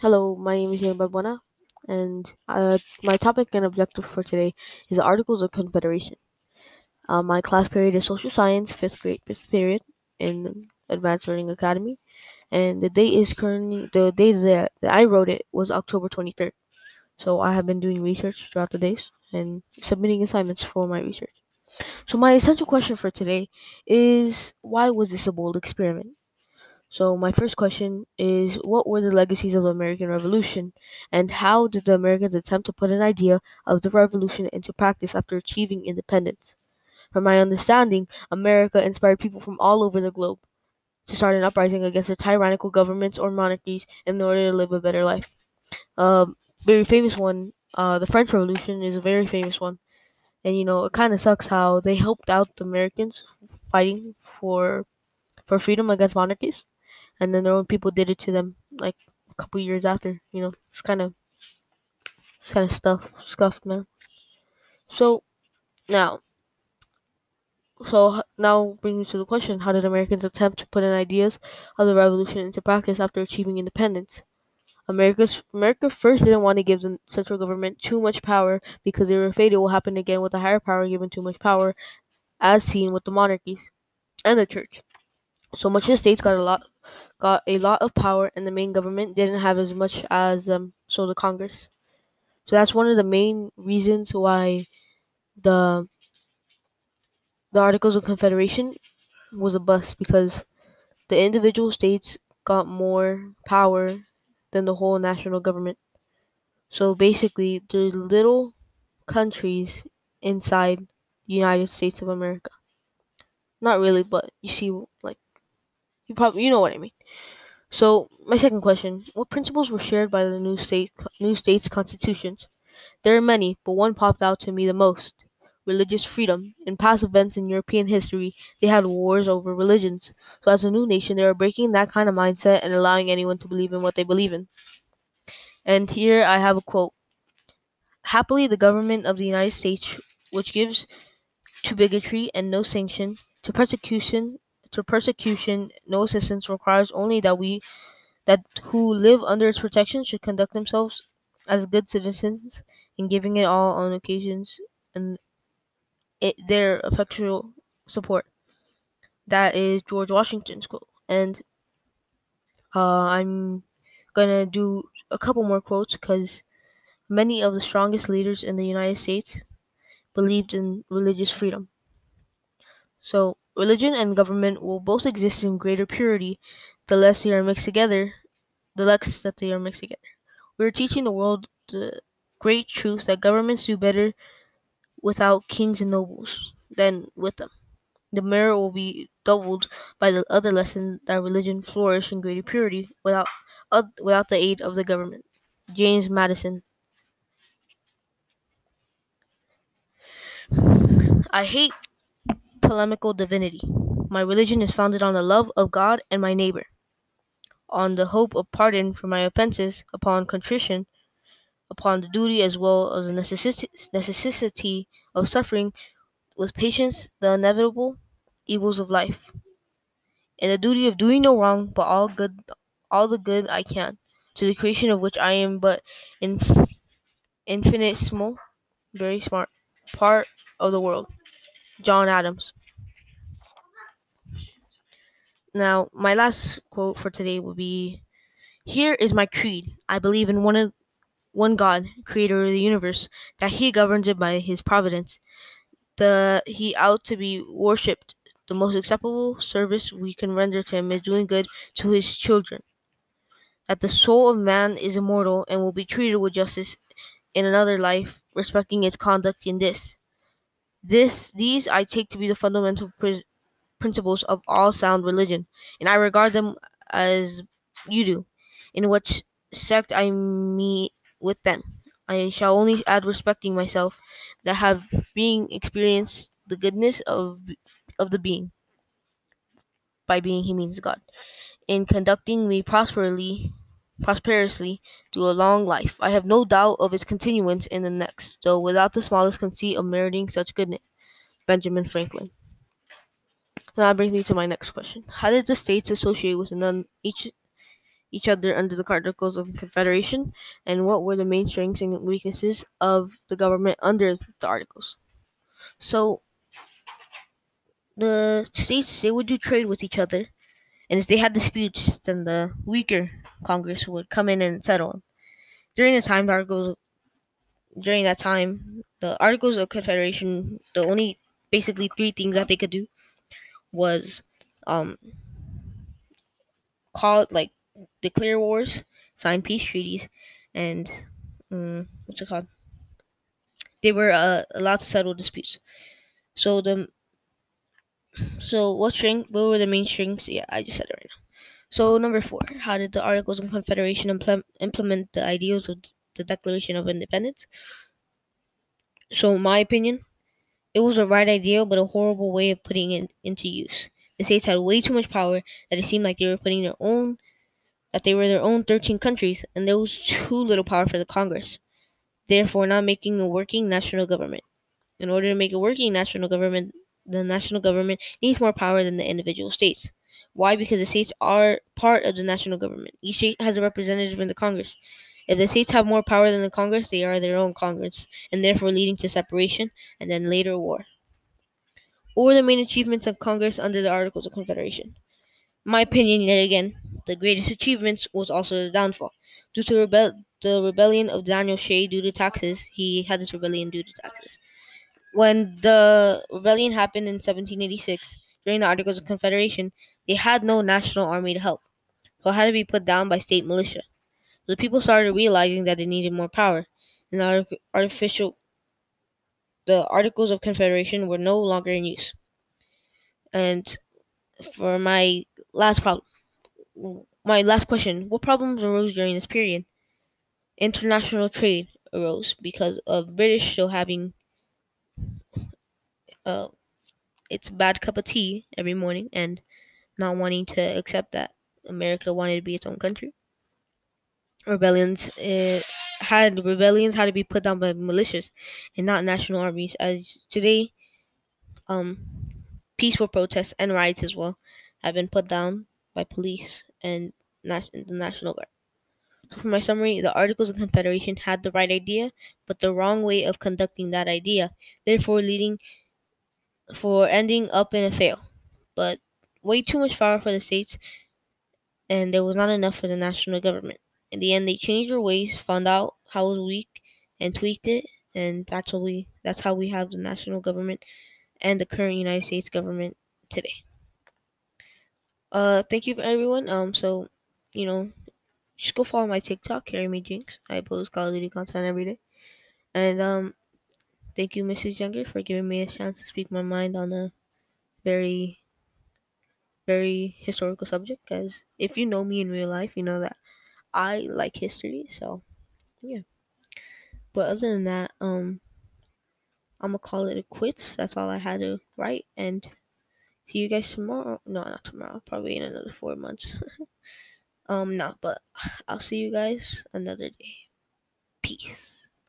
Hello, my name is Ian Barbuena, and uh, my topic and objective for today is the Articles of Confederation. Uh, my class period is Social Science, fifth grade, fifth period in Advanced Learning Academy, and the date is currently the day that, that I wrote it was October twenty third. So I have been doing research throughout the days and submitting assignments for my research. So my essential question for today is why was this a bold experiment? So my first question is what were the legacies of the American Revolution and how did the Americans attempt to put an idea of the revolution into practice after achieving independence? From my understanding, America inspired people from all over the globe to start an uprising against their tyrannical governments or monarchies in order to live a better life. A very famous one, uh, the French Revolution, is a very famous one. And you know, it kind of sucks how they helped out the Americans fighting for for freedom against monarchies and then their own people did it to them like a couple years after. You know, it's kind of it's kind of stuff scuffed, man. So now, so now brings me to the question: How did Americans attempt to put in ideas of the revolution into practice after achieving independence? America's America first didn't want to give the central government too much power because they were afraid it will happen again with a higher power given too much power, as seen with the monarchies and the church. So much of the states got a lot got a lot of power, and the main government didn't have as much as um, so the Congress. So that's one of the main reasons why the the Articles of Confederation was a bust because the individual states got more power than the whole national government. So basically, the little countries inside the United States of America. Not really, but you see, like you probably you know what I mean. So my second question: What principles were shared by the new state new states constitutions? There are many, but one popped out to me the most: religious freedom. In past events in European history, they had wars over religions. So as a new nation, they are breaking that kind of mindset and allowing anyone to believe in what they believe in. And here I have a quote: Happily, the government of the United States, which gives to bigotry and no sanction, to persecution to persecution no assistance, requires only that we that who live under its protection should conduct themselves as good citizens in giving it all on occasions and it, their effectual support. That is George Washington's quote. And uh, I'm gonna do a couple more quotes because many of the strongest leaders in the United States believed in religious freedom. So, religion and government will both exist in greater purity the less they are mixed together, the less that they are mixed together. We are teaching the world the great truth that governments do better without kings and nobles than with them. The merit will be doubled by the other lesson that religion flourishes in greater purity without uh, without the aid of the government. James Madison. I hate polemical divinity. My religion is founded on the love of God and my neighbor, on the hope of pardon for my offenses, upon contrition, upon the duty as well as the necessity of suffering with patience the inevitable evils of life, and the duty of doing no wrong but all good, all the good I can, to the creation of which I am but inf- infinite small, very smart part of the world. John Adams. Now, my last quote for today will be Here is my creed. I believe in one, one God, creator of the universe, that he governs it by his providence, the he ought to be worshipped. The most acceptable service we can render to him is doing good to his children. That the soul of man is immortal and will be treated with justice in another life, respecting its conduct in this. This these I take to be the fundamental pr- principles of all sound religion, and I regard them as you do. In which sect I meet with them, I shall only add respecting myself that have being experienced the goodness of of the being. By being he means God. In conducting me prosperously prosperously through a long life. I have no doubt of its continuance in the next, though without the smallest conceit of meriting such goodness. Benjamin Franklin. Now that brings me to my next question. How did the states associate with each each other under the Articles of Confederation, and what were the main strengths and weaknesses of the government under the Articles. So, the states they would do trade with each other, and if they had disputes, then the weaker Congress would come in and settle them. During the time, Articles during that time, the Articles of Confederation, the only basically three things that they could do was um call like declare wars, sign peace treaties, and um, what's it called? They were uh, allowed to settle disputes. So the so what string? What were the main strings? Yeah, I just said it right now. So number four, how did the Articles of Confederation implement implement the ideals of the Declaration of Independence? So, my opinion, it was a right idea, but a horrible way of putting it into use. The states had way too much power that it seemed like they were putting their own, that they were their own 13 countries, and there was too little power for the Congress, therefore not making a working national government. In order to make a working national government, the national government needs more power than the individual states. Why? Because the states are part of the national government. Each state has a representative in the Congress. If the states have more power than the Congress, they are their own Congress, and therefore leading to separation and then later war. What were the main achievements of Congress under the Articles of Confederation? My opinion, yet again, the greatest achievements was also the downfall. Due to the rebellion of Daniel Shays due to taxes, he had this rebellion due to taxes. When the rebellion happened in 1786, during the Articles of Confederation, they had no national army to help, so it had to be put down by state militia. The people started realizing that they needed more power, and the artificial the Articles of Confederation were no longer in use. And for my last problem, my last question, what problems arose during this period? International trade arose because of British still having uh, its bad cup of tea every morning and not wanting to accept that America wanted to be its own country. Rebellions it had rebellions had to be put down by militias and not national armies. As today um peaceful protests and riots as well have been put down by police and the national guard. So for my summary the articles of confederation had the right idea but the wrong way of conducting that idea. Therefore leading for ending up in a fail but way too much power for the states and there was not enough for the national government in the end, they changed their ways, found out how it was weak, and tweaked it, and that's how we that's how we have the national government and the current United States government today. Uh, thank you everyone. Um, so you know, just go follow my TikTok, Carry Me Jinx. I post Call of Duty content every day, and um, thank you, Mrs. Younger, for giving me a chance to speak my mind on a very very historical subject because if you know me in real life, you know that I like history, so yeah. But other than that, um, I'm gonna call it a quits. That's all I had to write, and see you guys tomorrow. No, not tomorrow. Probably in another four months. um, no, but I'll see you guys another day. Peace.